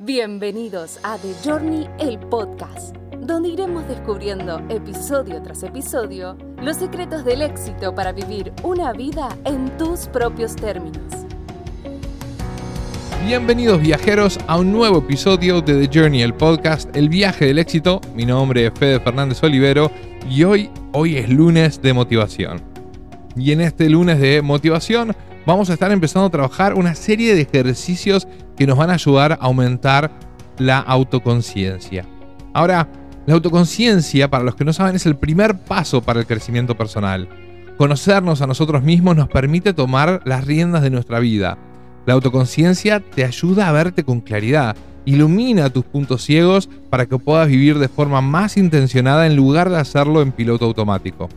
Bienvenidos a The Journey, el podcast, donde iremos descubriendo episodio tras episodio los secretos del éxito para vivir una vida en tus propios términos. Bienvenidos viajeros a un nuevo episodio de The Journey, el podcast El viaje del éxito. Mi nombre es Fede Fernández Olivero y hoy, hoy es lunes de motivación. Y en este lunes de motivación vamos a estar empezando a trabajar una serie de ejercicios que nos van a ayudar a aumentar la autoconciencia. Ahora, la autoconciencia, para los que no saben, es el primer paso para el crecimiento personal. Conocernos a nosotros mismos nos permite tomar las riendas de nuestra vida. La autoconciencia te ayuda a verte con claridad, ilumina tus puntos ciegos para que puedas vivir de forma más intencionada en lugar de hacerlo en piloto automático.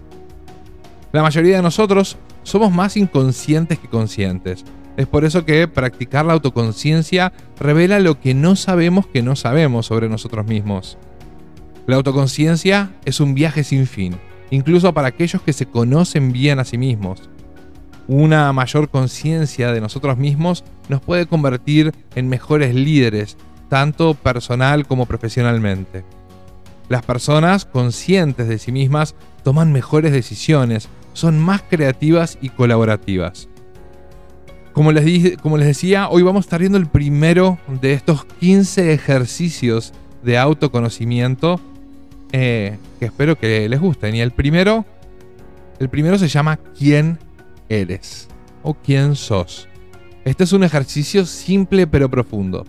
La mayoría de nosotros somos más inconscientes que conscientes. Es por eso que practicar la autoconciencia revela lo que no sabemos que no sabemos sobre nosotros mismos. La autoconciencia es un viaje sin fin, incluso para aquellos que se conocen bien a sí mismos. Una mayor conciencia de nosotros mismos nos puede convertir en mejores líderes, tanto personal como profesionalmente. Las personas conscientes de sí mismas toman mejores decisiones, son más creativas y colaborativas. Como les, como les decía, hoy vamos a estar viendo el primero de estos 15 ejercicios de autoconocimiento eh, que espero que les gusten. Y el primero, el primero se llama ¿Quién eres? o ¿Quién sos? Este es un ejercicio simple pero profundo.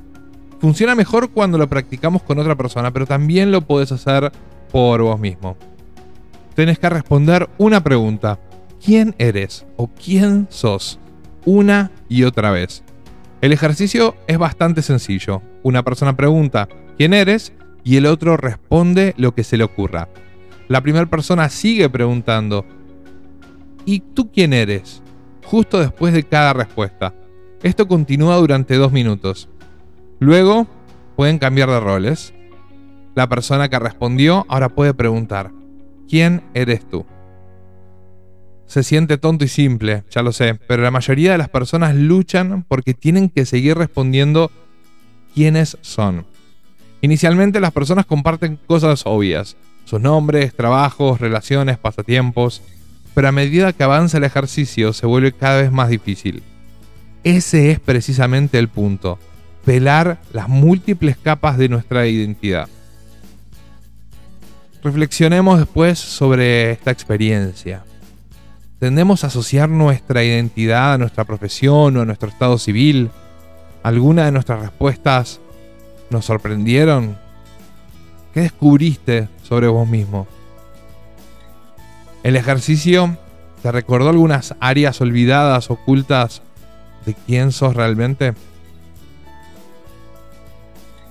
Funciona mejor cuando lo practicamos con otra persona, pero también lo puedes hacer por vos mismo tenés que responder una pregunta. ¿Quién eres o quién sos? Una y otra vez. El ejercicio es bastante sencillo. Una persona pregunta ¿quién eres? y el otro responde lo que se le ocurra. La primera persona sigue preguntando ¿y tú quién eres? justo después de cada respuesta. Esto continúa durante dos minutos. Luego pueden cambiar de roles. La persona que respondió ahora puede preguntar ¿Quién eres tú? Se siente tonto y simple, ya lo sé, pero la mayoría de las personas luchan porque tienen que seguir respondiendo quiénes son. Inicialmente las personas comparten cosas obvias, sus nombres, trabajos, relaciones, pasatiempos, pero a medida que avanza el ejercicio se vuelve cada vez más difícil. Ese es precisamente el punto, pelar las múltiples capas de nuestra identidad. Reflexionemos después sobre esta experiencia. ¿Tendemos a asociar nuestra identidad a nuestra profesión o a nuestro estado civil? ¿Alguna de nuestras respuestas nos sorprendieron? ¿Qué descubriste sobre vos mismo? El ejercicio te recordó algunas áreas olvidadas, ocultas de quién sos realmente.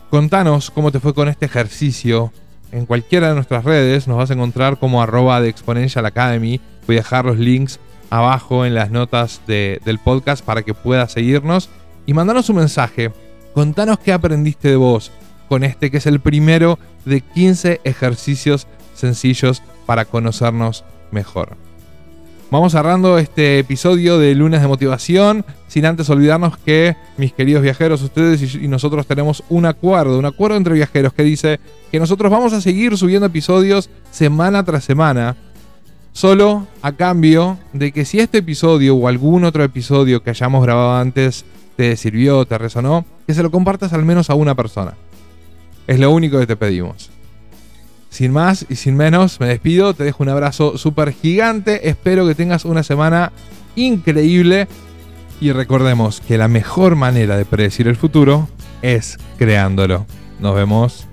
Contanos cómo te fue con este ejercicio en cualquiera de nuestras redes nos vas a encontrar como arroba de Exponential Academy. Voy a dejar los links abajo en las notas del podcast para que puedas seguirnos y mandanos un mensaje. Contanos qué aprendiste de vos con este que es el primero de 15 ejercicios sencillos para conocernos mejor. Vamos cerrando este episodio de lunes de motivación, sin antes olvidarnos que, mis queridos viajeros, ustedes y nosotros tenemos un acuerdo, un acuerdo entre viajeros que dice que nosotros vamos a seguir subiendo episodios semana tras semana, solo a cambio de que si este episodio o algún otro episodio que hayamos grabado antes te sirvió, te resonó, que se lo compartas al menos a una persona. Es lo único que te pedimos. Sin más y sin menos, me despido, te dejo un abrazo súper gigante, espero que tengas una semana increíble y recordemos que la mejor manera de predecir el futuro es creándolo. Nos vemos.